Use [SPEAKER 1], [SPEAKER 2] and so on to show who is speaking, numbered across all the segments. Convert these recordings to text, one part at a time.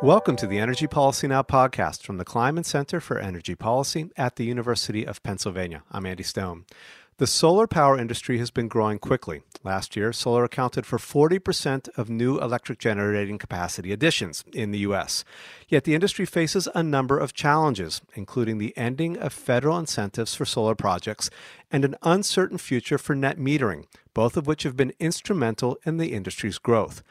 [SPEAKER 1] Welcome to the Energy Policy Now podcast from the Kleinman Center for Energy Policy at the University of Pennsylvania. I'm Andy Stone. The solar power industry has been growing quickly. Last year, solar accounted for 40% of new electric generating capacity additions in the U.S. Yet the industry faces a number of challenges, including the ending of federal incentives for solar projects and an uncertain future for net metering, both of which have been instrumental in the industry's growth.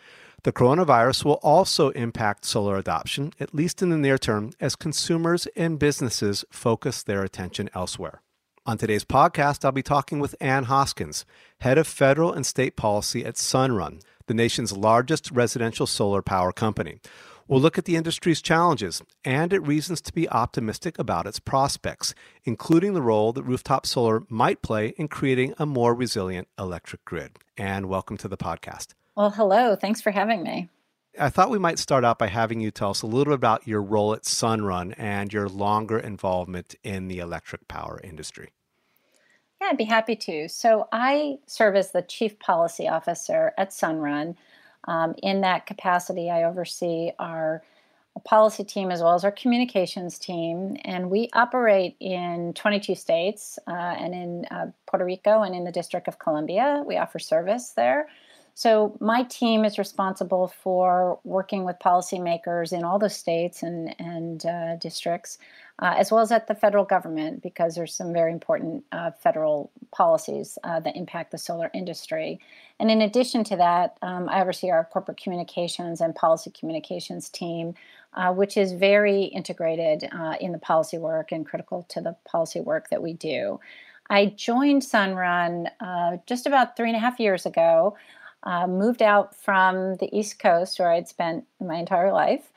[SPEAKER 1] The coronavirus will also impact solar adoption, at least in the near term, as consumers and businesses focus their attention elsewhere. On today's podcast, I'll be talking with Anne Hoskins, head of federal and state policy at Sunrun, the nation's largest residential solar power company. We'll look at the industry's challenges and at reasons to be optimistic about its prospects, including the role that rooftop solar might play in creating a more resilient electric grid. And welcome to the podcast.
[SPEAKER 2] Well, hello. Thanks for having me.
[SPEAKER 1] I thought we might start out by having you tell us a little bit about your role at Sunrun and your longer involvement in the electric power industry.
[SPEAKER 2] Yeah, I'd be happy to. So, I serve as the Chief Policy Officer at Sunrun. Um, in that capacity, I oversee our policy team as well as our communications team, and we operate in 22 states uh, and in uh, Puerto Rico and in the District of Columbia. We offer service there. So, my team is responsible for working with policymakers in all the states and, and uh, districts, uh, as well as at the federal government, because there's some very important uh, federal policies uh, that impact the solar industry. And in addition to that, um, I oversee our corporate communications and policy communications team, uh, which is very integrated uh, in the policy work and critical to the policy work that we do. I joined Sunrun just about three and a half years ago uh, moved out from the East Coast where I'd spent my entire life.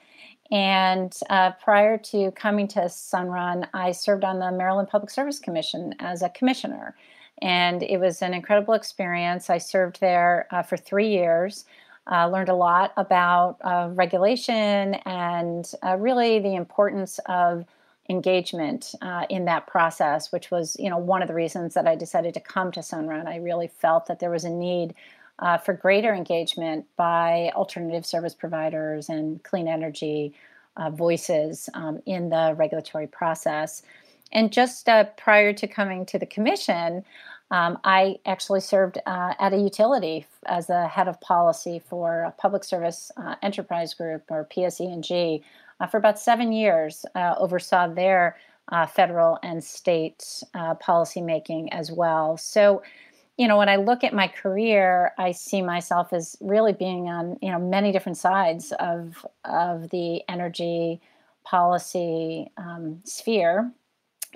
[SPEAKER 2] And uh, prior to coming to Sunrun, I served on the Maryland Public Service Commission as a commissioner. And it was an incredible experience. I served there uh, for three years, uh, learned a lot about uh, regulation and uh, really the importance of engagement uh, in that process, which was, you know, one of the reasons that I decided to come to Sunrun. I really felt that there was a need uh, for greater engagement by alternative service providers and clean energy uh, voices um, in the regulatory process. And just uh, prior to coming to the commission, um, I actually served uh, at a utility as the head of policy for a public service uh, enterprise group or PSE&G uh, for about seven years. oversaw their federal and state policymaking as well. So you know, when I look at my career, I see myself as really being on, you know, many different sides of of the energy policy um, sphere,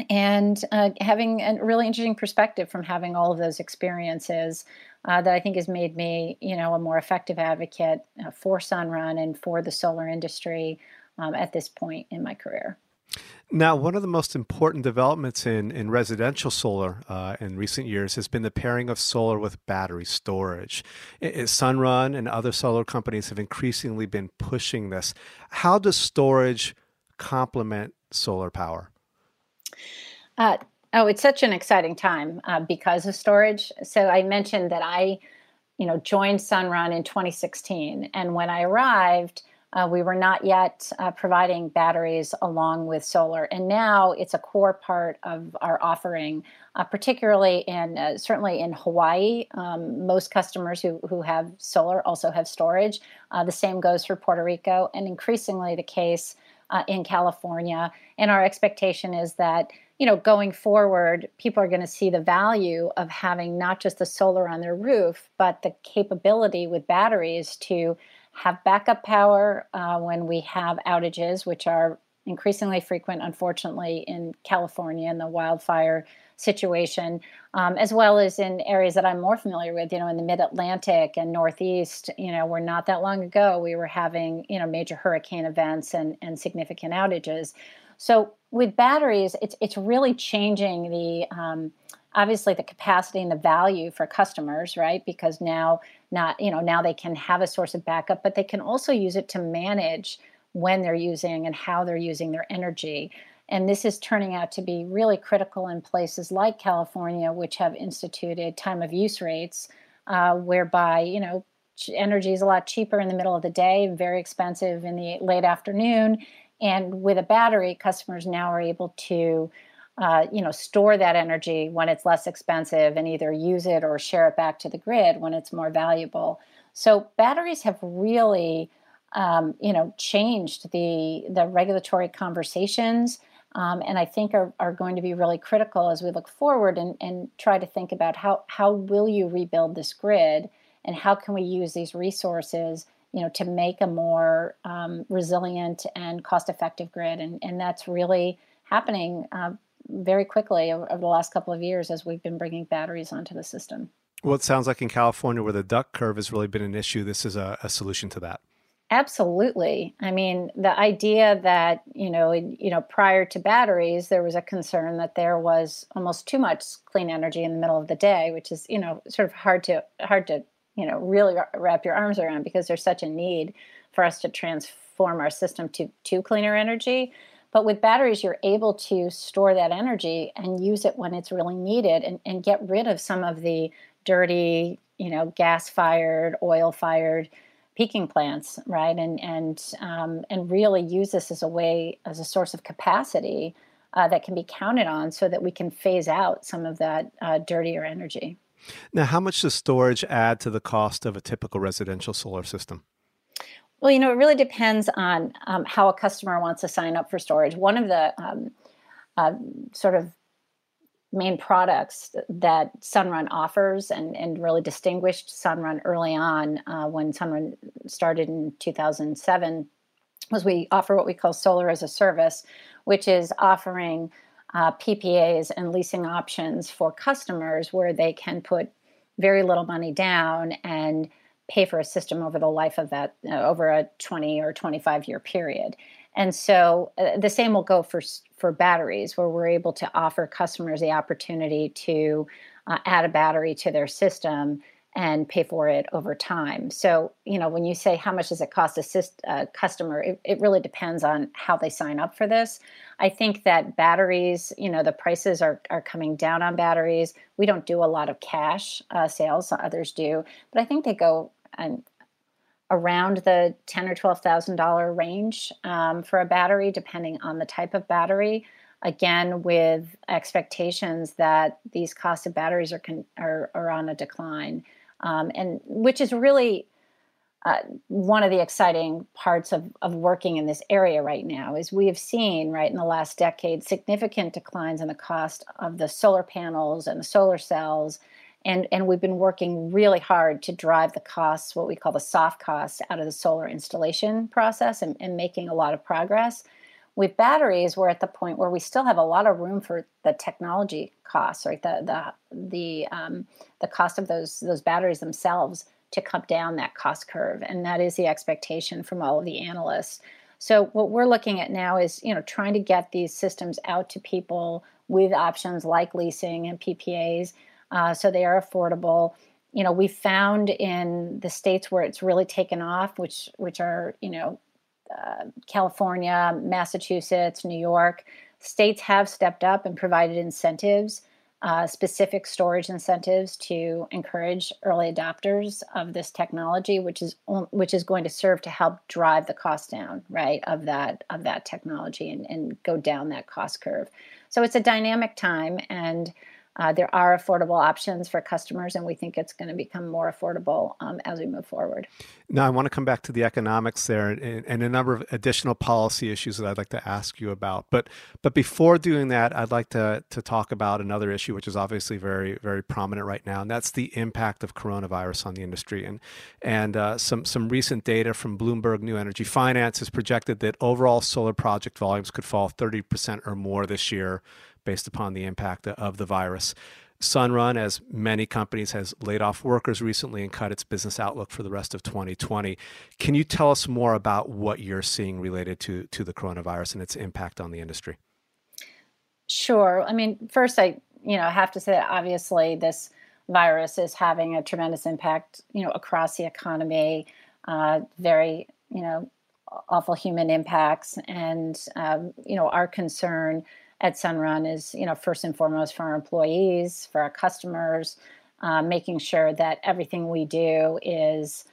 [SPEAKER 2] and uh, having a really interesting perspective from having all of those experiences uh, that I think has made me, you know, a more effective advocate uh, for Sunrun and for the solar industry um, at this point in my career.
[SPEAKER 1] Now, one of the most important developments in, in residential solar uh, in recent years has been the pairing of solar with battery storage. It, it, Sunrun and other solar companies have increasingly been pushing this. How does storage complement solar power?
[SPEAKER 2] Uh, oh, it's such an exciting time uh, because of storage. So I mentioned that I, you know, joined Sunrun in 2016, and when I arrived uh, we were not yet uh, providing batteries along with solar, and now it's a core part of our offering, uh, particularly in uh, certainly in Hawaii. Um, most customers who, who have solar also have storage. Uh, the same goes for Puerto Rico, and increasingly the case uh, in California. And our expectation is that you know going forward, people are going to see the value of having not just the solar on their roof, but the capability with batteries to have backup power uh, when we have outages, which are increasingly frequent, unfortunately, in California in the wildfire situation, um, as well as in areas that I'm more familiar with, you know, in the mid Atlantic and Northeast, you know, where not that long ago we were having, you know, major hurricane events and, and significant outages. So with batteries, it's, it's really changing the, um, obviously the capacity and the value for customers right because now not you know now they can have a source of backup but they can also use it to manage when they're using and how they're using their energy and this is turning out to be really critical in places like california which have instituted time of use rates uh, whereby you know energy is a lot cheaper in the middle of the day, very expensive in the late afternoon. And with a battery, customers now are able to, uh, you know, store that energy when it's less expensive and either use it or share it back to the grid when it's more valuable. So batteries have really, um, you know, changed the the regulatory conversations. Um, and I think are, are going to be really critical as we look forward and, and try to think about how, how will you rebuild this grid and how can we use these resources you know to make a more um, resilient and cost-effective grid and, and that's really happening uh, very quickly over, the last couple of years as we've been bringing batteries onto the system
[SPEAKER 1] well it sounds like in california where the duck curve has really been an issue this is a, a solution to that
[SPEAKER 2] Absolutely. I mean, the idea that you know, you know, prior to batteries, there was a concern that there was almost too much clean energy in the middle of the day, which is you know sort of hard to hard to you know really wrap your arms around because there's such a need for us to transform our system to to cleaner energy. But with batteries, you're able to store that energy and use it when it's really needed, and, and get rid of some of the dirty, you know, gas fired, oil fired peaking plants, right? And and um, and really use this as a way as a source of capacity uh, that can be counted on, so that we can phase out some of that uh, dirtier energy.
[SPEAKER 1] Now, how much does storage add to the cost of a typical residential solar system?
[SPEAKER 2] Well, you know, it really depends on um, how a customer wants to sign up for storage. One of the um, uh, sort of main products that Sunrun offers and, and really distinguished Sunrun early on uh, when Sunrun started in 2007 was we offer what we call solar as a service, which is offering uh, PPAs and leasing options for customers where they can put very little money down and pay for a system over the life of that uh, over a 20 or 25 year period and so uh, the same will go for for batteries, where we're able to offer customers the opportunity to uh, add a battery to their system and pay for it over time. So, you know, when you say how much does it cost a uh, customer, it, it, really depends on how they sign up for this. I think that batteries, you know, the prices are, are coming down on batteries. We don't do a lot of cash uh, sales, others do, but I think they go and around the ten or twelve thousand dollar range um, for a battery, depending on the type of battery. Again, with expectations that these costs of batteries are con- are, are, on a decline, um, and which is really uh, one of the exciting parts of, of working in this area right now is we have seen right in the last decade significant declines in the cost of the solar panels and the solar cells and and we've been working really hard to drive the costs what we call the soft costs out of the solar installation process and, and making a lot of progress. With batteries we're at the point where we still have a lot of room for the technology costs right? The the the um, the cost of those those batteries themselves to come down that cost curve. And that is the expectation from all of the analysts. So what we're looking at now is you know trying to get these systems out to people with options like leasing and ppas uh, so they are affordable. You know, we found in the states where it's really taken off, which which are you know uh, California, Massachusetts, New York, states have stepped up and provided incentives, uh, specific storage incentives to encourage early adopters of this technology, which is which is going to serve to help drive the cost down, right, of that of that technology and, and go down that cost curve. So it's a dynamic time and. Uh, there are affordable options for customers, and we think it's going to become more affordable um, as we move forward.
[SPEAKER 1] Now, I want to come back to the economics there and, and, a number of additional policy issues that I'd like to ask you about. But but before doing that, I'd like to to talk about another issue, which is obviously very very prominent right now, and that's the impact of coronavirus on the industry. And and uh, some some recent data from Bloomberg New Energy Finance has projected that overall solar project volumes could fall 30 percent or more this year based upon the impact of the virus. Sunrun, as many companies, has laid off workers recently and cut its business outlook for the rest of 2020. Can you tell us more about what you're seeing related to, to the coronavirus and its impact on the industry?
[SPEAKER 2] Sure. I mean, first, I you know have to say that obviously this virus is having a tremendous impact, you know, across the economy. Uh, very, you know, awful human impacts, and um, you know, our concern at Sunrun is, you know, first and foremost for our employees, for our customers, uh, making sure that everything we do is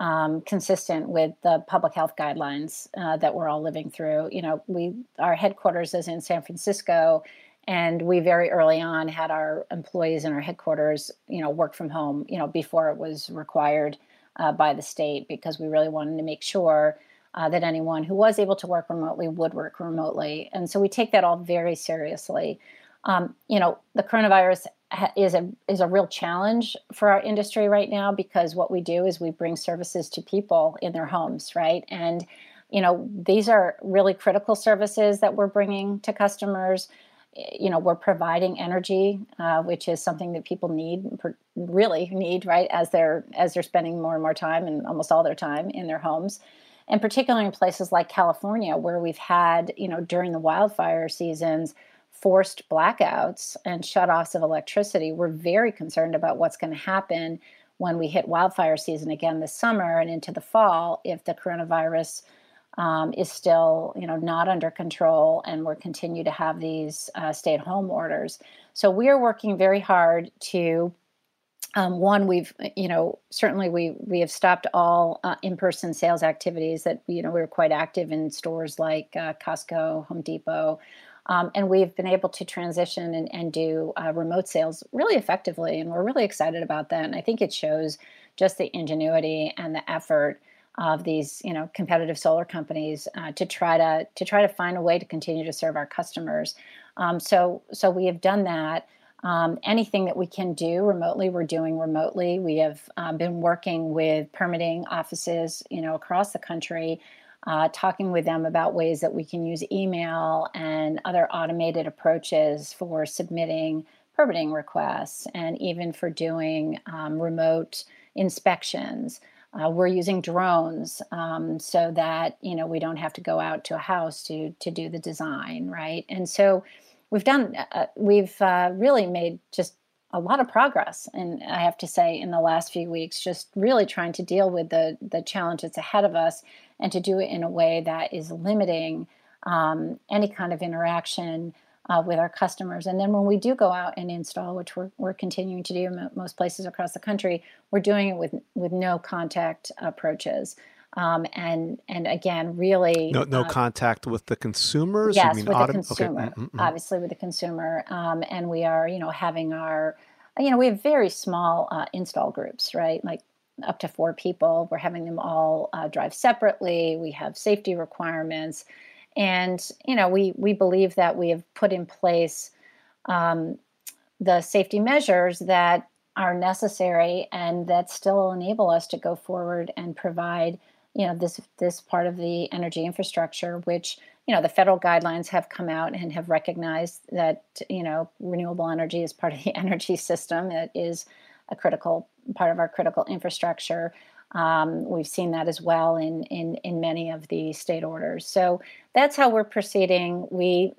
[SPEAKER 2] um, consistent with the public health guidelines uh, that we're all living through. You know, we our headquarters is in San Francisco, and we very early on had our employees in our headquarters, you know, work from home. You know, before it was required uh, by the state, because we really wanted to make sure. Uh, that anyone who was able to work remotely would work remotely. And so we take that all very seriously. Um, you know, the coronavirus is a is a real challenge for our industry right now because what we do is we bring services to people in their homes, right? And you know, these are really critical services that we're bringing to customers. You know, we're providing energy, uh, which is something that people need, really need, right? As they're as they're spending more and more time and almost all their time in their homes, and particularly in places like California, where we've had, you know, during the wildfire seasons forced blackouts and shutoffs of electricity, we're very concerned about what's going to happen when we hit wildfire season again this summer and into the fall if the coronavirus um, is still you know not under control and we're continue to have these uh, stay-at-home orders. So we are working very hard to um, one we've you know certainly we we have stopped all uh, in-person sales activities that you know we were quite active in stores like uh, costco home depot um, and we've been able to transition and, and do uh, remote sales really effectively. And we're really excited about that. And I think it shows just the ingenuity and the effort of these you know competitive solar companies uh, to try to to try to find a way to continue to serve our customers um, so so we have done that um, anything that we can do remotely we're doing remotely we have uh, been working with permitting offices you know across the country uh, talking with them about ways that we can use email and other automated approaches for submitting permitting requests and even for doing um, remote inspections. Uh, we're using drones um, so that you know we don't have to go out to a house to to do the design, right? And so we've done uh, we've uh, really made just a lot of progress and i have to say in the last few weeks just really trying to deal with the the challenge that's ahead of us and to do it in a way that is limiting um, any kind of interaction uh, with our customers. And then when we do go out and install, which we're, we're continuing to do in most places across the country, we're doing it with, with no contact approaches. Um, and and again, really
[SPEAKER 1] no no uh, contact with the consumers.
[SPEAKER 2] Yes, with autom- the consumer, okay. mm-hmm. obviously with the consumer. Um, and we are, you know, having our, you know, we have very small uh, install groups, right? Like up to four people. We're having them all uh, drive separately. We have safety requirements, and you know we we believe that we have put in place um, the safety measures that are necessary and that still enable us to go forward and provide you know this this part of the energy infrastructure which you know the federal guidelines have come out and have recognized that you know renewable energy is part of the energy system it is a critical part of our critical infrastructure. Um, we've seen that as well in, in in many of the state orders. So that's how we're proceeding. We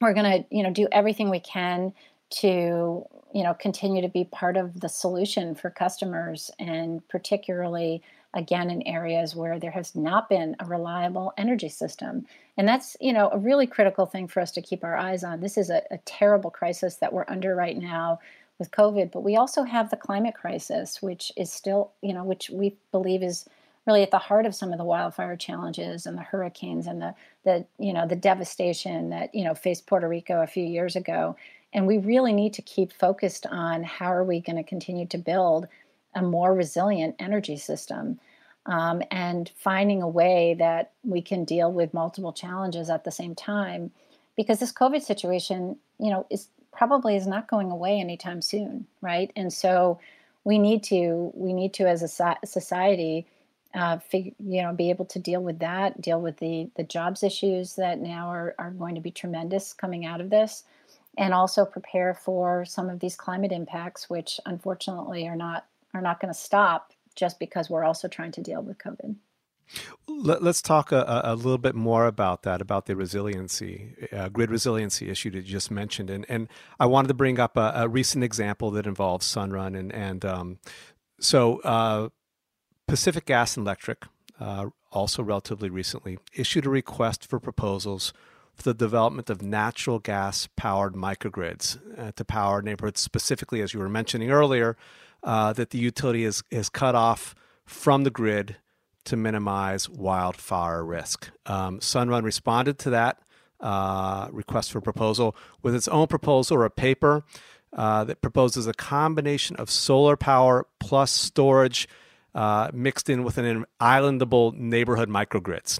[SPEAKER 2] we're going to you know do everything we can to you know continue to be part of the solution for customers, and particularly again in areas where there has not been a reliable energy system. And that's you know a really critical thing for us to keep our eyes on. This is a, a terrible crisis that we're under right now with COVID, but we also have the climate crisis, which is still, you know, which we believe is really at the heart of some of the wildfire challenges and the hurricanes and the the you know the devastation that you know faced Puerto Rico a few years ago. And we really need to keep focused on how are we going to continue to build a more resilient energy system. Um, and finding a way that we can deal with multiple challenges at the same time because this covid situation you know is probably is not going away anytime soon, right? And so we need to we need to as a society uh, figure, you know be able to deal with that deal with the the jobs issues that now are, are going to be tremendous coming out of this and also prepare for some of these climate impacts which unfortunately are not are not going to stop just because we're also trying to deal with covid
[SPEAKER 1] let, us talk a, a, little bit more about that, about the resiliency, uh, grid resiliency issue that you just mentioned. And, and I wanted to bring up a, a recent example that involves Sunrun. And, and um, so uh, Pacific Gas and Electric, uh, also relatively recently, issued a request for proposals for the development of natural gas powered microgrids uh, to power neighborhoods, specifically, as you were mentioning earlier, uh, that the utility is, is cut off from the grid to minimize wildfire risk. Um, Sunrun responded to that uh, request for proposal with its own proposal or a paper uh, that proposes a combination of solar power plus storage uh, mixed in with an islandable neighborhood microgrids.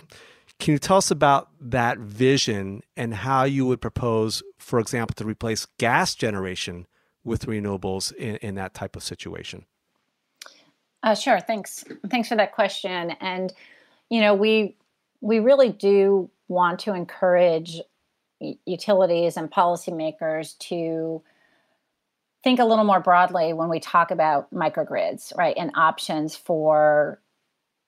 [SPEAKER 1] Can you tell us about that vision and how you would propose, for example, to replace gas generation with renewables in, in that type of situation?
[SPEAKER 2] Uh, sure. Thanks. Thanks for that question. And you know, we we really do want to encourage utilities and policymakers to think a little more broadly when we talk about microgrids, right, and options for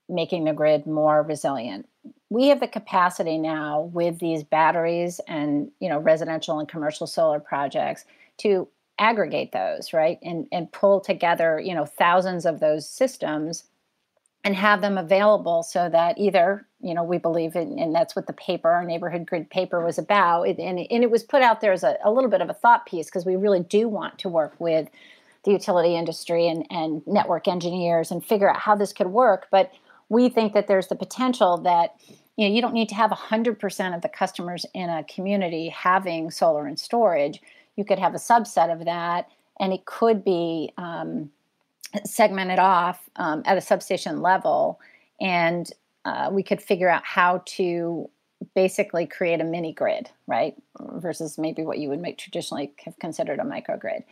[SPEAKER 2] making the grid more resilient we have the capacity now with these batteries and you know residential and commercial solar projects to aggregate those right and and pull together you know thousands of those systems and have them available so that either you know we believe in and that's what the paper our neighborhood grid paper was about and, and it was put out there as a, a little bit of a thought piece because we really do want to work with the utility industry and, and network engineers and figure out how this could work but we think that there's the potential that you know you don't need to have 100% of the customers in a community having solar and storage you could have a subset of that and it could be um, segmented off um, at a substation level and uh, we could figure out how to basically create a mini grid right versus maybe what you would make traditionally have considered a microgrid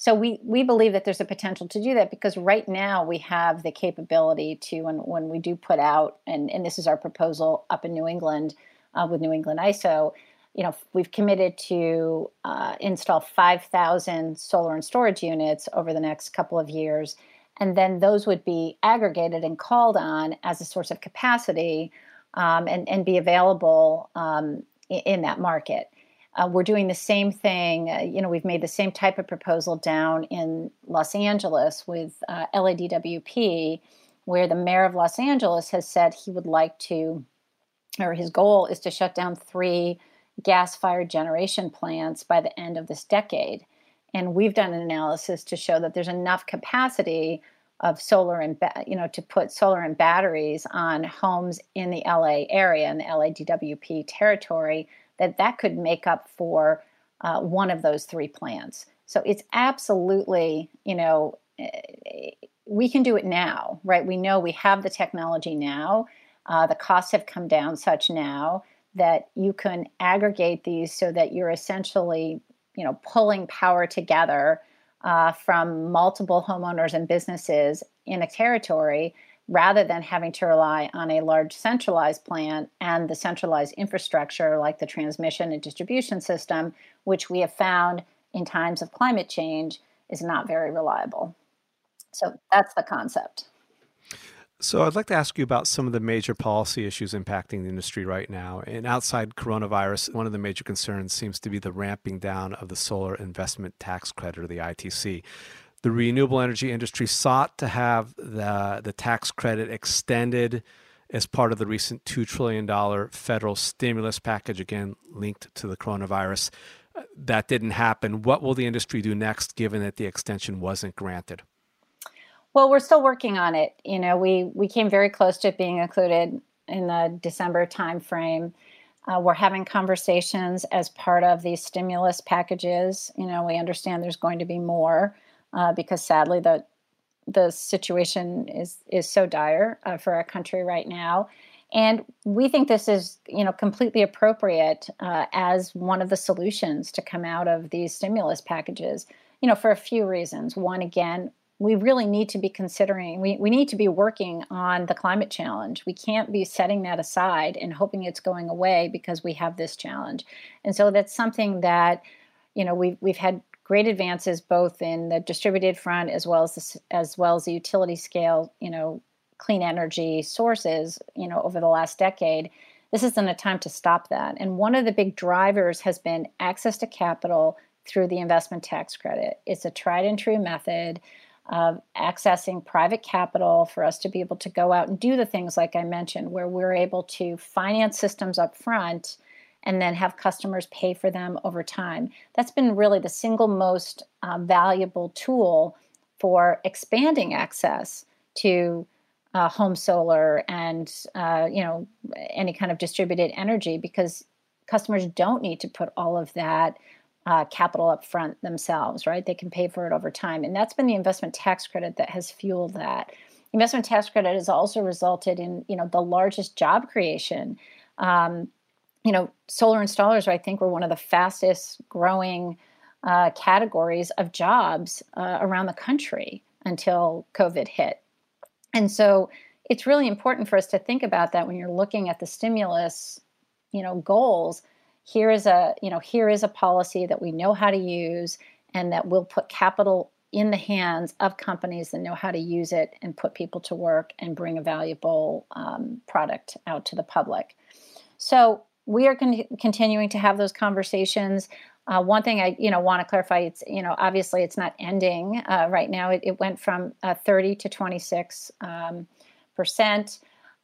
[SPEAKER 2] so we we believe that there's a potential to do that because right now we have the capability to when when we do put out and and this is our proposal up in New England uh, with New England ISO. You know, we've committed to uh, install 5,000 solar and storage units over the next couple of years, and then those would be aggregated and called on as a source of capacity um, and and be available um, in, that market. Uh, we're doing the same thing. Uh, you know, we've made the same type of proposal down in Los Angeles with uh, LADWP, where the mayor of Los Angeles has said he would like to, or his goal is to shut down three gas fired generation plants by the end of this decade. And we've done an analysis to show that there's enough capacity of solar and you know to put solar and batteries on homes in the LA area in the LADWP territory that that could make up for uh, one of those three plans. So it's absolutely, you know, eh, we can do it now, right? We know we have the technology now. Uh, the costs have come down such now that you can aggregate these so that you're essentially, you know, pulling power together uh, from multiple homeowners and businesses in a territory rather than having to rely on a large centralized plant and the centralized infrastructure like the transmission and distribution system, which we have found in times of climate change is not very reliable. So that's the concept.
[SPEAKER 1] So I'd like to ask you about some of the major policy issues impacting the industry right now. And outside coronavirus, one of the major concerns seems to be the ramping down of the solar investment tax credit or the ITC the renewable energy industry sought to have the, the tax credit extended as part of the recent $2 trillion federal stimulus package, again, linked to the coronavirus. Uh, that didn't happen. What will the industry do next, given that the extension wasn't granted?
[SPEAKER 2] Well, we're still working on it. You know, we, we came very close to being included in the December timeframe. Uh, we're having conversations as part of these stimulus packages. You know, we understand there's going to be more uh, because sadly the the situation is is so dire uh, for our country right now. And we think this is, you know, completely appropriate uh, as one of the solutions to come out of these stimulus packages. You know, for a few reasons. One, again, we really need to be considering. We we need to be working on the climate challenge. We can't be setting that aside and hoping it's going away because we have this challenge. And so that's something that, you know, we've we've had great advances both in the distributed front as well as the, as well as the utility scale, you know, clean energy sources, you know, over the last decade. This isn't a time to stop that. And one of the big drivers has been access to capital through the investment tax credit. It's a tried and true method of accessing private capital for us to be able to go out and do the things like I mentioned, where we're able to finance systems up front and then have customers pay for them over time. That's been really the single most uh, valuable tool for expanding access to uh, home solar and uh, you know any kind of distributed energy because customers don't need to put all of that uh, capital up front themselves right? They can pay for it over time. And that's been the investment tax credit that has fueled that. Investment tax credit has also resulted in you know the largest job creation. Um, you know solar installers i think were one of the fastest growing uh, categories of jobs uh, around the country until covid hit. And so it's really important for us to think about that when you're looking at the stimulus, you know, goals. Here is a, you know, here is a policy that we know how to use and that will put capital in the hands of companies that know how to use it and put people to work and bring a valuable um, product out to the public. So we are con- continuing to have those conversations. Uh, one thing I, you know, want to clarify, it's, you know, obviously it's not ending uh, right now. It, it, went from uh, 30 to 26 um, percent.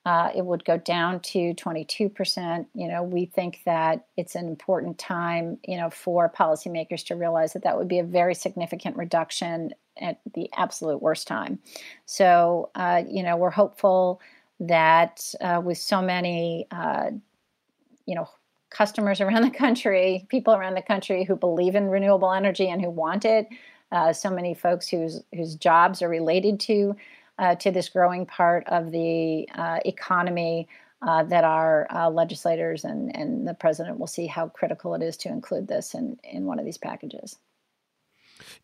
[SPEAKER 2] Uh, it would go down to 22 percent. You know, we think that it's an important time, you know, for policymakers to realize that that would be a very significant reduction at the absolute worst time. So, uh, you know, we're hopeful that uh, with so many, you know, customers around the country, people around the country who believe in renewable energy and who want it. Uh, so many folks whose whose jobs are related to uh, to this growing part of the uh, economy. Uh, that our uh, legislators and, and the president will see how critical it is to include this in, in one of these packages.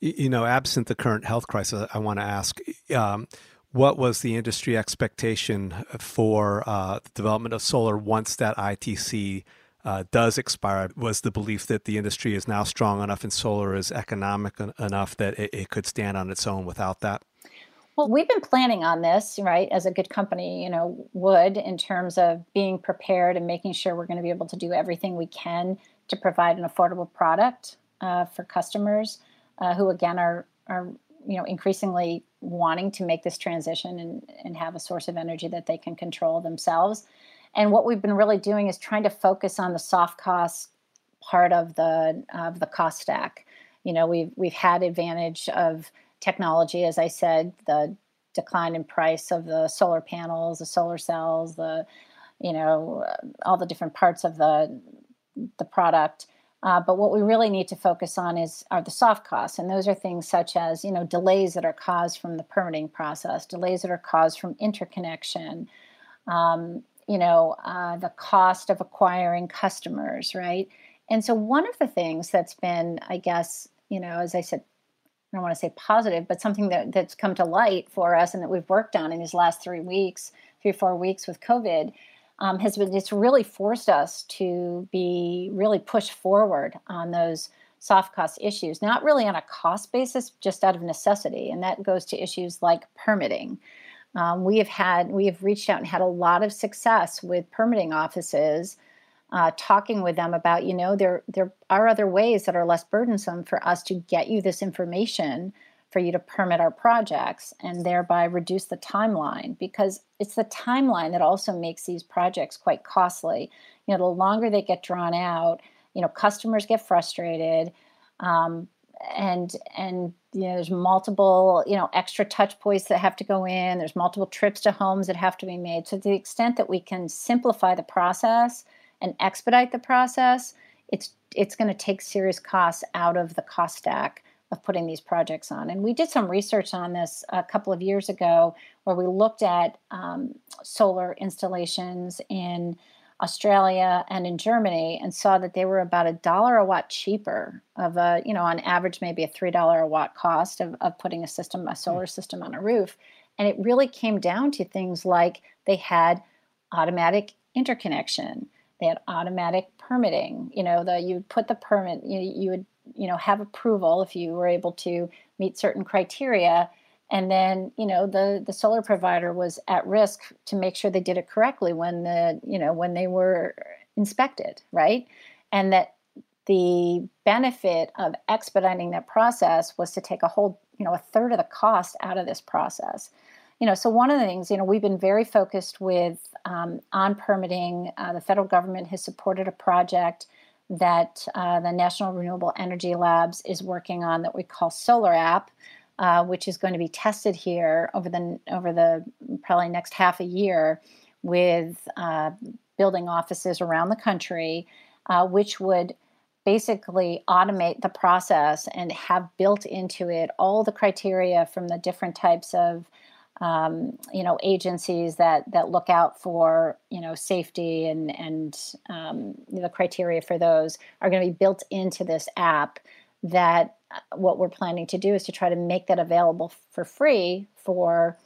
[SPEAKER 1] You know, absent the current health crisis, I want to ask um, what was the industry expectation for uh, the development of solar once that ITC uh, does expire was the belief that the industry is now strong enough and solar is economic enough that it, it, could stand on its own without that?
[SPEAKER 2] Well, we've been planning on this, right, as a good company, you know, would in terms of being prepared and making sure we're going to be able to do everything we can to provide an affordable product uh, for customers uh, who, again, are, are, you know, increasingly wanting to make this transition and, and have a source of energy that they can control themselves. And what we've been really doing is trying to focus on the soft cost part of the of the cost stack. You know, we've we've had advantage of technology, as I said, the decline in price of the solar panels, the solar cells, the you know all the different parts of the the product. Uh, but what we really need to focus on is are the soft costs, and those are things such as you know delays that are caused from the permitting process, delays that are caused from interconnection, um, you know, uh, the cost of acquiring customers, right? And so one of the things that's been, I guess, you know, as I said, I don't want to say positive, but something that, that's come to light for us and that we've worked on in these last three weeks, three four weeks with COVID, um, has been it's really forced us to be really push forward on those soft cost issues, not really on a cost basis, just out of necessity. And that goes to issues like permitting. Um, we have had we have reached out and had a lot of success with permitting offices, uh, talking with them about you know there there are other ways that are less burdensome for us to get you this information for you to permit our projects and thereby reduce the timeline because it's the timeline that also makes these projects quite costly. You know, the longer they get drawn out, you know, customers get frustrated. Um, and and you know there's multiple you know extra touch points that have to go in there's multiple trips to homes that have to be made so to the extent that we can simplify the process and expedite the process it's it's going to take serious costs out of the cost stack of putting these projects on. And we did some research on this a couple of years ago where we looked at um, solar installations in Australia and in Germany and saw that they were about a dollar a watt cheaper of a, you know, on average maybe a three dollar a watt cost of, of putting a system, a solar system on a roof. And it really came down to things like they had automatic interconnection, they had automatic permitting. You know, the you put the permit, you, you would, you know, have approval if you were able to meet certain criteria and then you know the the solar provider was at risk to make sure they did it correctly when the you know when they were inspected right and that the benefit of expediting that process was to take a whole you know a third of the cost out of this process you know so one of the things you know we've been very focused with um, on permitting, uh, the federal government has supported a project that uh, the National Renewable Energy Labs is working on that we call Solar App, uh, which is going to be tested here over the over the probably next half a year with uh, building offices around the country, uh, which would basically automate the process and have built into it all the criteria from the different types of um, you know agencies that that look out for you know safety and and um, the criteria for those are going to be built into this app that uh, what we're planning to do is to try to make that available for free for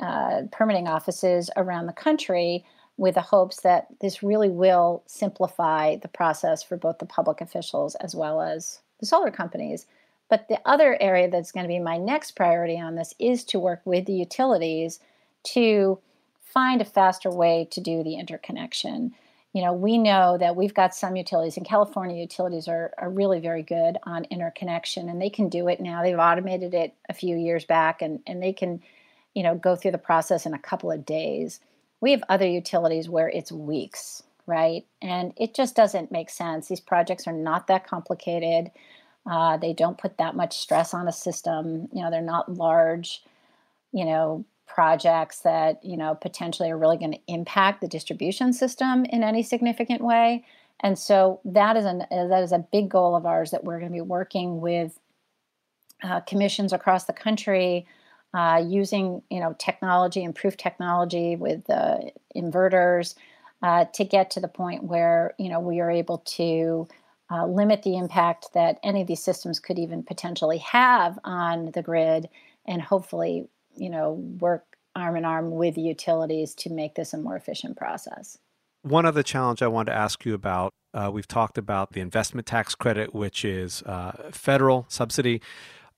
[SPEAKER 2] uh, permitting offices around the country with the hopes that this really will simplify the process for both the public officials as well as the solar companies. But the other area that's going to be my next priority on this is to work with the utilities to find a faster way to do the interconnection. You know, we know that we've got some utilities, and California utilities are, are really very good on interconnection, and they can do it now. They've automated it a few years back, and, and they can, you know, go through the process in a couple of days. We have other utilities where it's weeks, right? And it just doesn't make sense. These projects are not that complicated. Uh, they don't put that much stress on a system. You know, they're not large, you know, projects that you know potentially are really going to impact the distribution system in any significant way. And so that is an that is a big goal of ours that we're going to be working with uh, commissions across the country uh, using you know technology, improved technology with the inverters uh, to get to the point where you know we are able to uh, limit the impact that any of these systems could even potentially have on the grid, and hopefully you know work arm in arm with utilities to make this a more efficient process.
[SPEAKER 1] One other challenge I wanted to ask you about uh, we've talked about the investment tax credit, which is uh, federal subsidy.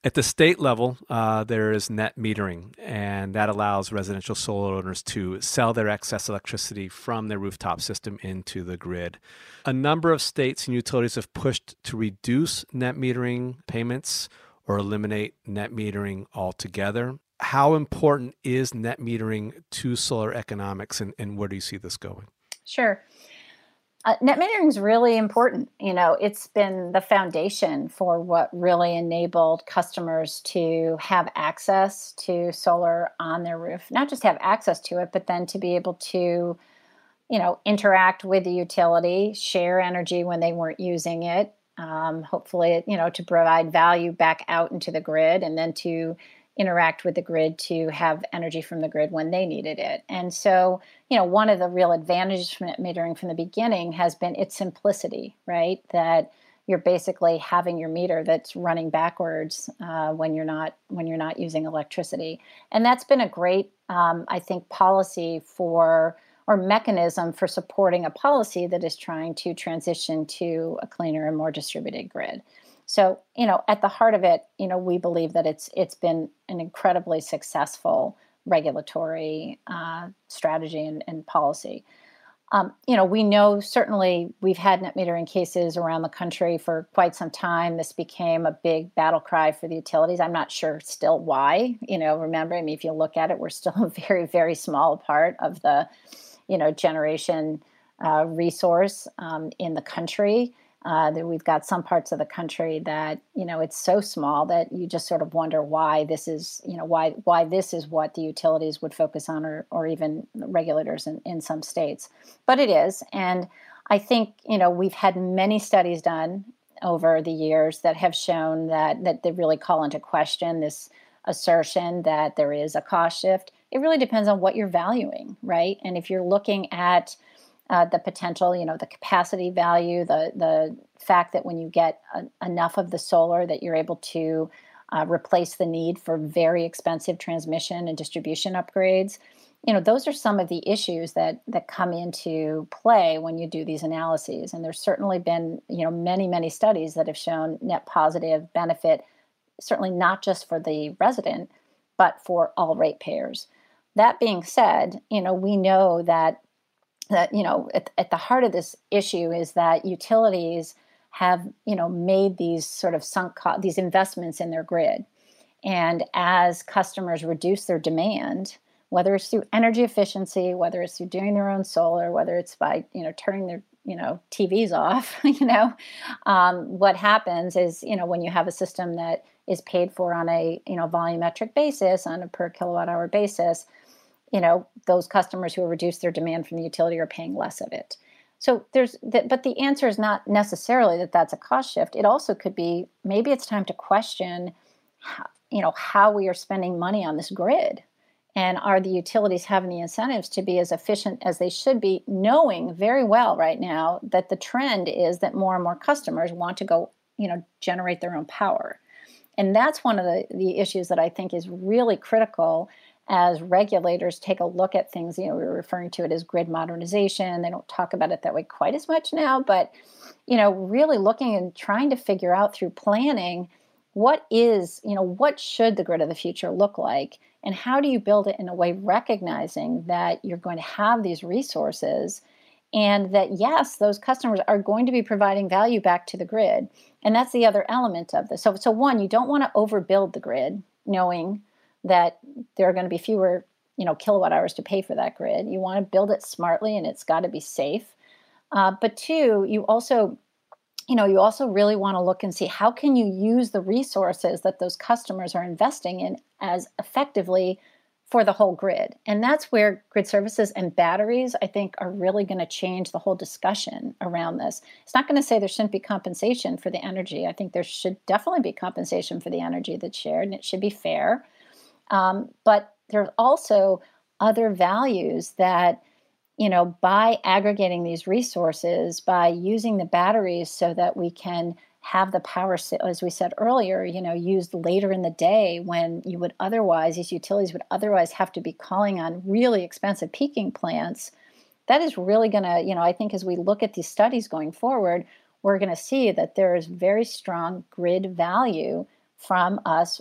[SPEAKER 1] At the state level, uh, there is net metering, and that allows residential solar owners to sell their excess electricity from their rooftop system into the grid. A number of states and utilities have pushed to reduce net metering payments or eliminate net metering altogether. How important is net metering to solar economics, and, and where do you see this going?
[SPEAKER 2] Sure. Uh, net metering is really important. You know, it's been the foundation for what really enabled customers to have access to solar on their roof. Not just have access to it, but then to be able to, you know, interact with the utility, share energy when they weren't using it. Um, hopefully, you know, to provide value back out into the grid, and then to interact with the grid to have energy from the grid when they needed it. And so, you know, one of the real advantages from net metering from the beginning has been its simplicity, right? That you're basically having your meter that's running backwards uh, when you're not when you're not using electricity, and that's been a great, um, I think, policy for or mechanism for supporting a policy that is trying to transition to a cleaner and more distributed grid. So, you know, at the heart of it, you know, we believe that it's it's been an incredibly successful regulatory uh, strategy and, and policy. Um, you know, we know certainly we've had net metering cases around the country for quite some time. This became a big battle cry for the utilities. I'm not sure still why. You know, remember, I mean, if you look at it, we're still a very, very small part of the, you know, generation uh, resource um, in the country. Uh, that we've got some parts of the country that you know it's so small that you just sort of wonder why this is you know why why this is what the utilities would focus on or or even regulators in, in some states. But it is and i think you know we've had many studies done over the years that have shown that that they really call into question this assertion that there is a cost shift. It really depends on what you're valuing right? And if you're looking at uh, the potential, you know, the capacity value, the the fact that when you get a, enough of the solar that you're able to uh, replace the need for very expensive transmission and distribution upgrades. You know, those are some of the issues that that come into play when you do these analyses. And there's certainly been, you know, many many studies that have shown net positive benefit, certainly not just for the resident, but for all ratepayers. That being said, you know, we know that that you know at, at the heart of this issue is that utilities have you know made these sort of sunk co- these investments in their grid and as customers reduce their demand whether it's through energy efficiency, whether it's through doing their own solar, whether it's by you know turning their you know TVs off. you know, um, what happens is you know when you have a system that is paid for on a you know volumetric basis on a per kilowatt hour basis, you know those customers who have reduced their demand from the utility are paying less of it. So there's, the, but the answer is not necessarily that that's a cost shift. It also could be maybe it's time to question, how, you know, how we are spending money on this grid, and are the utilities having the incentives to be as efficient as they should be, knowing very well right now that the trend is that more and more customers want to go, you know, generate their own power, and that's one of the the issues that I think is really critical as regulators take a look at things, you know, we are referring to it as grid modernization. They don't talk about it that way quite as much now, but, you know, really looking and trying to figure out through planning what is, you know, what should the grid of the future look like? And how do you build it in a way recognizing that you're going to have these resources and that, yes, those customers are going to be providing value back to the grid. And that's the other element of this. So, so one, you don't want to overbuild the grid, knowing that there are going to be fewer you know kilowatt hours to pay for that grid. You want to build it smartly and it's got to be safe. Uh, but two you also you know you also really want to look and see how can you use the resources that those customers are investing in as effectively for the whole grid. And that's where grid services and batteries i think are really going to change the whole discussion around this. It's not going to say there shouldn't be compensation for the energy. I think there should definitely be compensation for the energy that's shared and it should be fair um, but there's also other values that, you know, by aggregating these resources, by using the batteries so that we can have the power, as we said earlier, you know, used later in the day when you would otherwise, these utilities would otherwise have to be calling on really expensive peaking plants. That is really going to, you know, I think as we look at these studies going forward, we're going to see that there is very strong grid value from us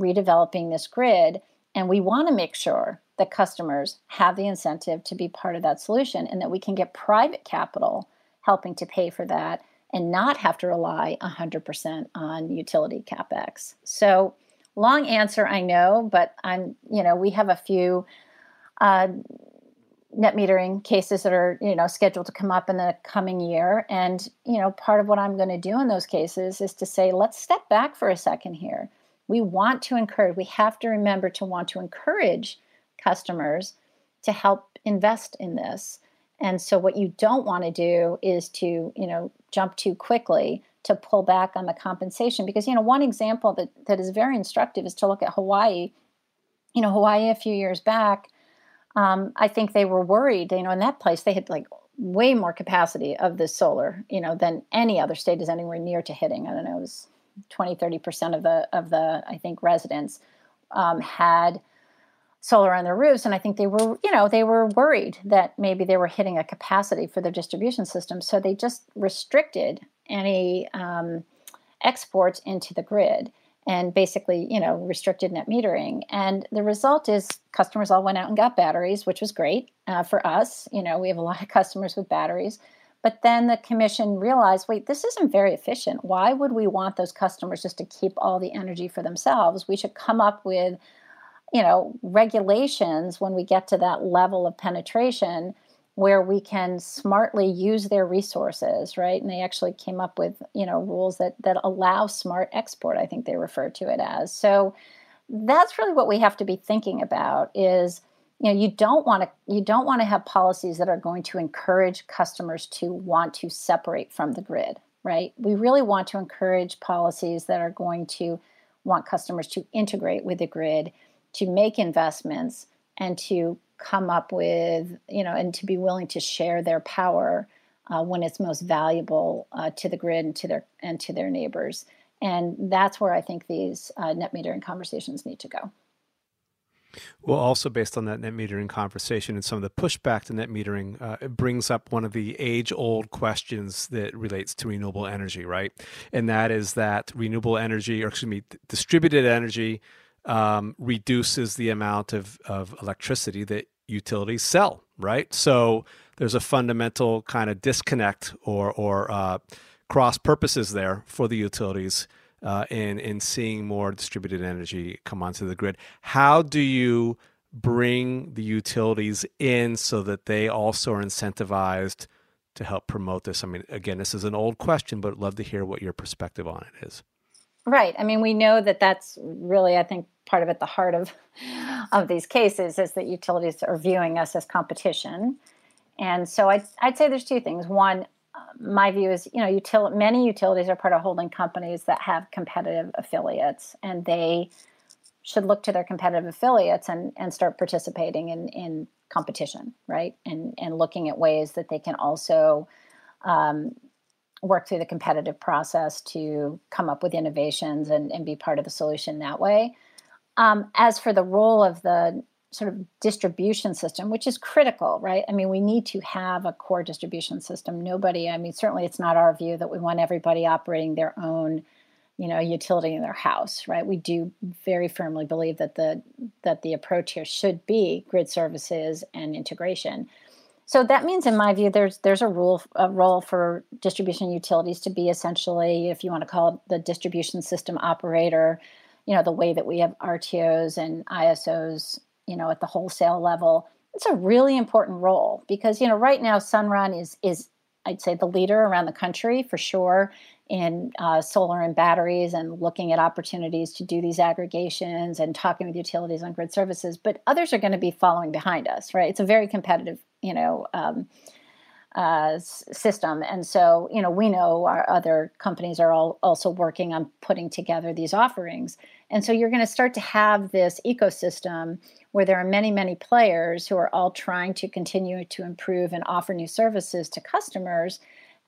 [SPEAKER 2] redeveloping this grid. And we want to make sure that customers have the incentive to be part of that solution and that we can get private capital helping to pay for that and not have to rely 100% on utility capex. So, long answer, I know, but I'm, you know, we have a few uh, net metering cases that are, you know, scheduled to come up in the coming year. And, you know, part of what I'm going to do in those cases is to say, let's step back for a second here we want to encourage, we have to remember to want to encourage customers to help invest in this. And so what you don't want to do is to, you know, jump too quickly to pull back on the compensation because you know one example that that is very instructive is to look at Hawaii. You know, Hawaii a few years back, um, I think they were worried. You know, in that place they had like way more capacity of the solar, you know, than any other state is anywhere near to hitting. I don't know, it was 20 30% of the of the i think residents um, had solar on their roofs and i think they were you know they were worried that maybe they were hitting a capacity for their distribution system so they just restricted any um, exports into the grid and basically you know restricted net metering. And the result is customers all went out and got batteries which was great uh, for us. You know we have a lot of customers with batteries but then the commission realized wait, this isn't very efficient. Why would we want those customers just to keep all the energy for themselves? We should come up with you know regulations when we get to that level of penetration where we can smartly use their resources right and they actually came up with you know rules that that allow smart export i think they refer to it as so that's really what we have to be thinking about is you know you don't want to you don't want to have policies that are going to encourage customers to want to separate from the grid right? We really want to encourage policies that are going to want customers to integrate with the grid to make investments and to come up with you know and to be willing to share their power uh, when it's most valuable uh, to the grid and to their and to their neighbors. And that's where i think these uh, net metering conversations need to go
[SPEAKER 1] well, also based on that net metering conversation and some of the pushback to net metering, uh, it brings up one of the age old questions that relates to renewable energy, right? And that is that renewable energy, or excuse me, distributed energy um, reduces the amount of, of electricity that utilities sell, right? So there's a fundamental kind of disconnect or, or uh, cross purposes there for the utilities uh, in in seeing more distributed energy come onto the grid. How do you bring the utilities in so that they also are incentivized to help promote this? I mean, again, this is an old question, but I'd love to hear what your perspective on it is.
[SPEAKER 2] Right. I mean, we know that that's really, I think, part of at the heart of of these cases is that utilities are viewing us as competition. And so I'd, I'd say there's two things. One, my view is, you know, util- many utilities are part of holding companies that have competitive affiliates, and they should look to their competitive affiliates and, and start participating in, in competition, right? And, and looking at ways that they can also um, work through the competitive process to come up with innovations and, and be part of the solution that way. Um, as for the role of the sort of distribution system, which is critical, right? I mean, we need to have a core distribution system. Nobody, I mean, certainly it's not our view that we want everybody operating their own you know utility in their house right we do very firmly believe that the that the approach here should be grid services and integration so that means in my view there's there's a rule a role for distribution utilities to be essentially if you want to call it the distribution system operator you know the way that we have rtos and isos you know at the wholesale level it's a really important role because you know right now sunrun is is i'd say the leader around the country for sure in uh, solar and batteries and looking at opportunities to do these aggregations and talking with utilities on grid services but others are going to be following behind us right? It's a very competitive you know um, uh, system. And so you know we know our other companies are all also working on putting together these offerings. And so you're going to start to have this ecosystem where there are many many players who are all trying to continue to improve and offer new services to customers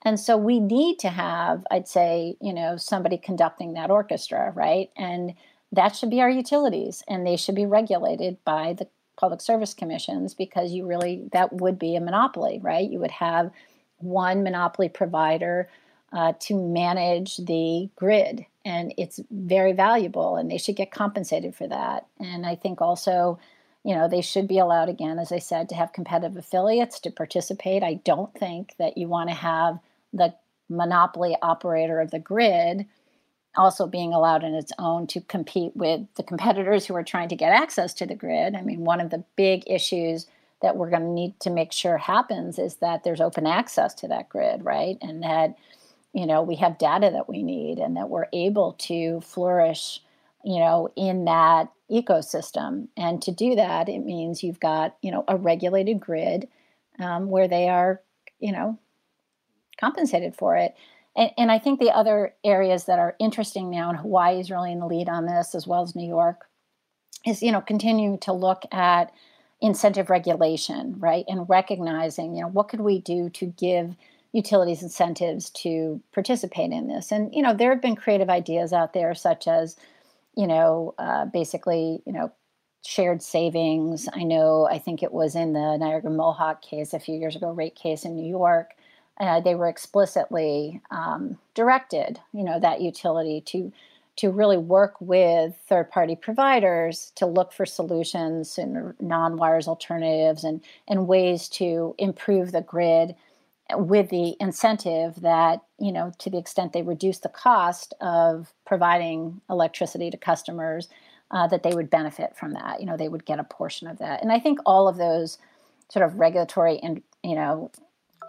[SPEAKER 2] and so we need to have, I'd say, you know, somebody conducting that orchestra, right? And that should be our utilities, and they should be regulated by the public service commissions because you really, that would be a monopoly, right? You would have one monopoly provider uh, to manage the grid, and it's very valuable, and they should get compensated for that. And I think also, you know, they should be allowed, again, as I said, to have competitive affiliates to participate. I don't think that you want to have the monopoly operator of the grid also being allowed in its own to compete with the competitors who are trying to get access to the grid. I mean, one of the big issues that we're going to need to make sure happens is that there's open access to that grid, right? And that you know we have data that we need and that we're able to flourish you know in that ecosystem and to do that it means you've got you know a regulated grid um, where they are you know compensated for it. And, and I think the other areas that are interesting now, and Hawaii is really in the lead on this, as well as New York, is you know continuing to look at incentive regulation, right, and recognizing you know what could we do to give utilities incentives to participate in this. And you know there have been creative ideas out there, such as you know uh, basically you know shared savings. I know I think it was in the Niagara Mohawk case a few years ago, rate case in New York uh, they were explicitly um, directed, you know, that utility to to really work with third party providers to look for solutions and non wires alternatives and and ways to improve the grid with the incentive that you know to the extent they reduce the cost of providing electricity to customers uh, that they would benefit from that you know they would get a portion of that and i think all of those sort of regulatory and you know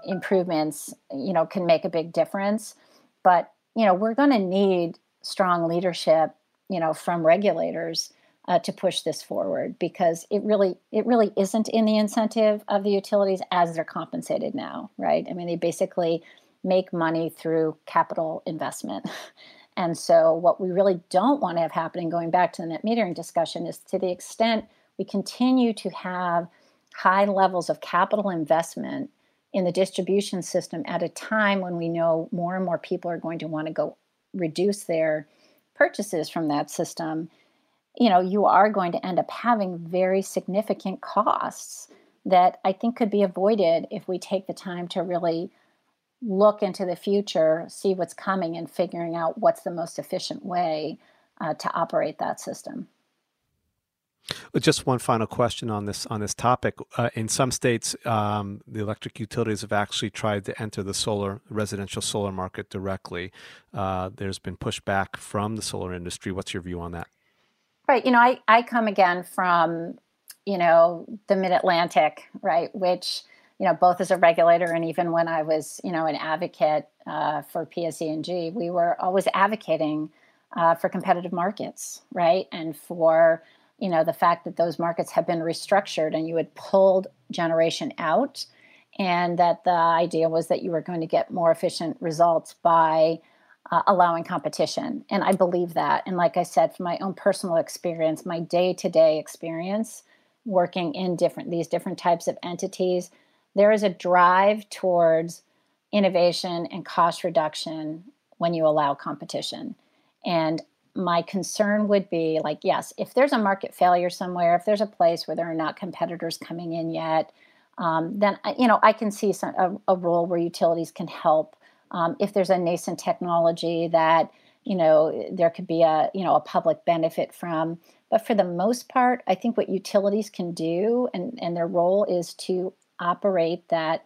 [SPEAKER 2] improvements, you know, can make a big difference. But you know, we're going to need strong leadership, you know, from regulators uh, to push this forward because it really it really isn't in the incentive of the utilities as they're compensated now, right? I mean, they basically make money through capital investment. And so, what we really don't want to have happening, going back to the net metering discussion, is to the extent we continue to have high levels of capital investment in the distribution system at a time when we know more and more people are going to want to go reduce their purchases from that system you know you are going to end up having very significant costs that i think could be avoided if we take the time to really look into the future see what's coming and figuring out what's the most efficient way uh, to operate that system
[SPEAKER 1] just one final question on this on this topic. Uh, in some states, um, the electric utilities have actually tried to enter the solar residential solar market directly. Uh, there's been pushback from the solar industry. What's your view on that?
[SPEAKER 2] Right. You know, I, I come again from you know, the Mid Atlantic, right, which you know, both as a regulator and even when I was, you know, an advocate uh, for PSE&G, we were always advocating uh, for competitive markets, right, and for you know the fact that those markets have been restructured and you had pulled generation out, and that the idea was that you were going to get more efficient results by uh, allowing competition. And I believe that. And like I said, from my own personal experience, my day to day experience working in different these different types of entities there is a drive towards innovation and cost reduction when you allow competition. And my concern would be like, yes, if there's a market failure somewhere, if there's a place where there are not competitors coming in yet, um, then you know I can see some, a, a, role where utilities can help. Um, if there's a nascent technology that you know there could be a you know a public benefit from, but for the most part, I think what utilities can do and and their role is to operate that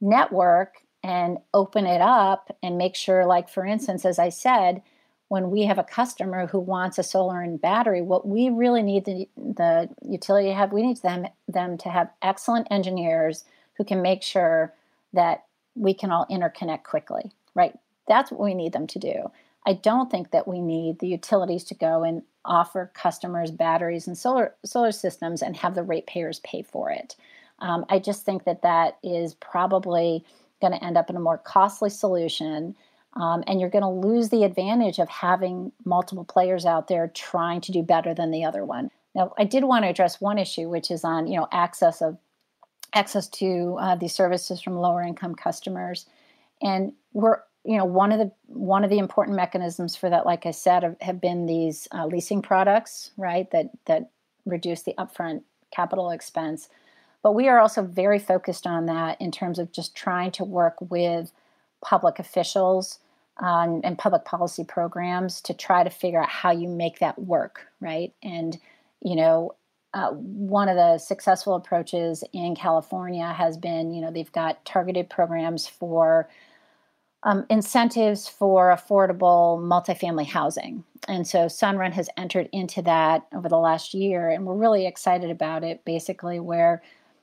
[SPEAKER 2] network and open it up and make sure like for instance as i said when we have a customer who wants a solar and battery what we really need the, the utility to have we need them them to have excellent engineers who can make sure that we can all interconnect quickly right that's what we need them to do i don't think that we need the utilities to go and offer customers batteries and solar solar systems and have the ratepayers pay for it um, I just think that that is probably going to end up in a more costly solution. Um, and you're going to lose the advantage of having multiple players out there trying to do better than the other one. Now, I did want to address one issue, which is on you know access of access to uh, these services from lower income customers, and we're you know one of the one of the important mechanisms for that, like I said, have, have been these uh, leasing products, right? That that reduce the upfront capital expense. But we are also very focused on that in terms of just trying to work with public officials um, and public policy programs to try to figure out how you make that work, right? And, you know, uh, one of the successful approaches in California has been, you know, they've got targeted programs for um, incentives for affordable multifamily housing. And so Sunrun has entered into that over the last year, and we're really excited about it, basically, where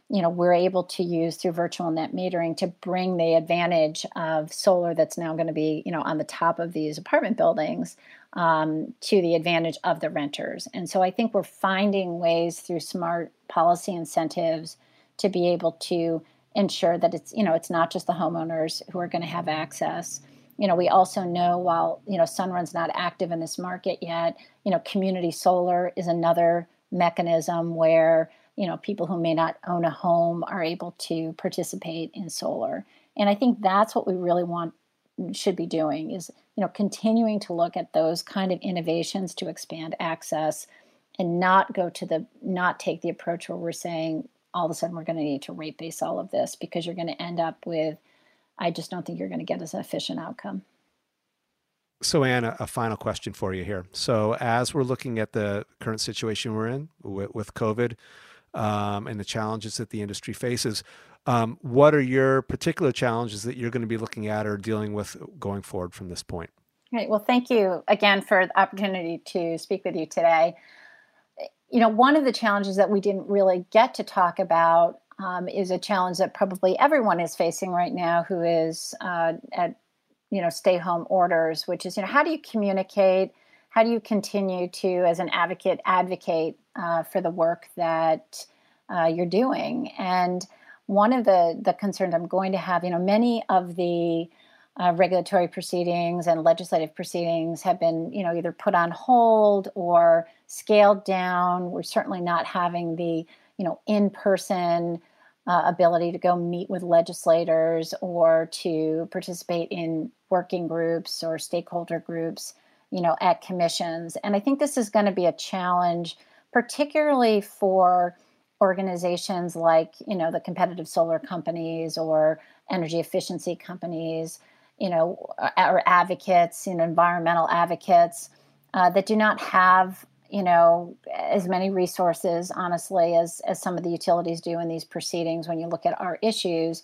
[SPEAKER 2] you know we're able to use through virtual net metering to bring the advantage of solar that's now going to be you know on the top of these apartment buildings um, to the advantage of the renters. And so i think we're finding ways through smart policy incentives to be able to ensure that it's you know it's not just the homeowners who are going to have access. You know we also know while you know sunrun's not active in this market yet you know community solar is another mechanism where you know people who may not own a home are able to participate in solar and i think that's what we really want mm, should be doing is you know continuing to look at those kind of innovations to expand access and not go to the not take the approach where we're saying all of a sudden we're going to need to rate base all of this because you're going to end up with i just don't think you're going to get as efficient outcome
[SPEAKER 1] so, Anne, a final question for you here. So, as we're looking at the current situation we're in with, with COVID, um, and the challenges that the industry faces. Um, what are your particular challenges that you're going to be looking at or dealing with going forward from this point?
[SPEAKER 2] Right. Well, thank you again for the opportunity to speak with you today. You know, one of the challenges that we didn't really get to talk about um, is a challenge that probably everyone is facing right now who is uh, at, you know, stay home orders, which is, you know, how do you communicate? How do you continue to, as an advocate, advocate uh, for the work that uh, you're doing. And one of the the concerns I'm going to have, you know, many of the uh, regulatory proceedings and legislative proceedings have been, you know, either put on hold or scaled down. We're certainly not having the, you know, in person. Uh, ability to go meet with legislators or to participate in working groups or stakeholder groups, you know, at commissions. And I think this is going to be a challenge particularly for organizations like you know the competitive solar companies or energy efficiency companies you know or advocates you know environmental advocates uh, that do not have you know as many resources honestly as as some of the utilities do in these proceedings when you look at our issues.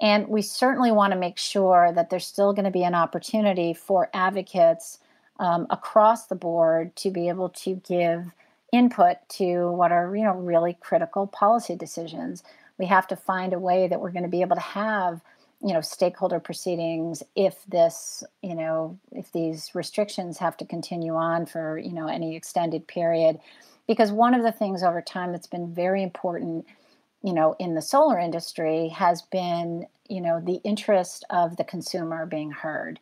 [SPEAKER 2] And we certainly want to make sure that there's still going to be an opportunity for advocates um, across the board to be able to give input to what are you know really critical policy decisions. We have to find a way that we're going to be able to have you know stakeholder proceedings if this you know if these restrictions have to continue on for you know any extended period because one of the things over time that's been very important you know in the solar industry has been you know the interest of the consumer being heard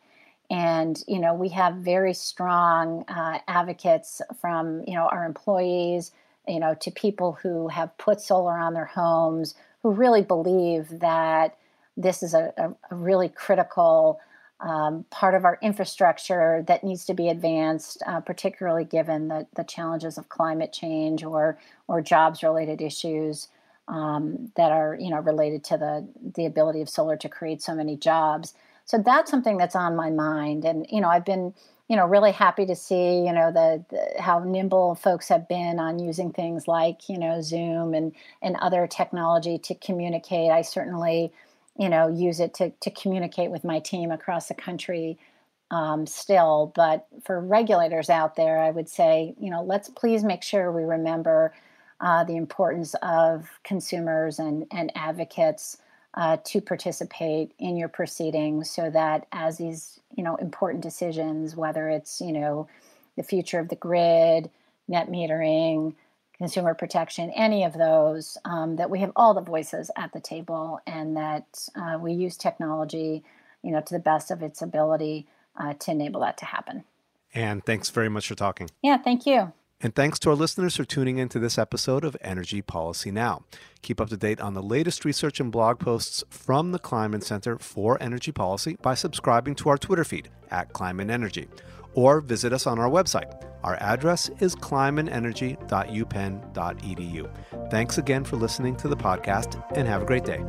[SPEAKER 2] and you know we have very strong uh, advocates from you know our employees you know to people who have put solar on their homes who really believe that this is a, a, really critical um, part of our infrastructure that needs to be advanced, uh, particularly given the, the challenges of climate change or or jobs related issues um, that are you know related to the the ability of solar to create so many jobs. So that's something that's on my mind, and you know I've been you know really happy to see you know the, the, how nimble folks have been on using things like you know Zoom and and other technology to communicate. I certainly you know use it to to communicate with my team across the country um, still but for regulators out there i would say you know let's please make sure we remember uh, the importance of consumers and and advocates uh, to participate in your proceedings so that as these you know important decisions whether it's you know the future of the grid net metering consumer protection, any of those, um, that we have all the voices at the table and that uh, we use technology, you know, to the best of its ability uh, to enable that to happen.
[SPEAKER 1] And thanks very much for talking.
[SPEAKER 2] Yeah, thank you.
[SPEAKER 1] And thanks to our listeners for tuning into this episode of Energy Policy Now. Keep up to date on the latest research and blog posts from the Kleinman Center for Energy Policy by subscribing to our Twitter feed at Kleinman Energy or visit us on our website. Our address is kleinmanenergy.upenn.edu. Thanks again for listening to the podcast and have a great day.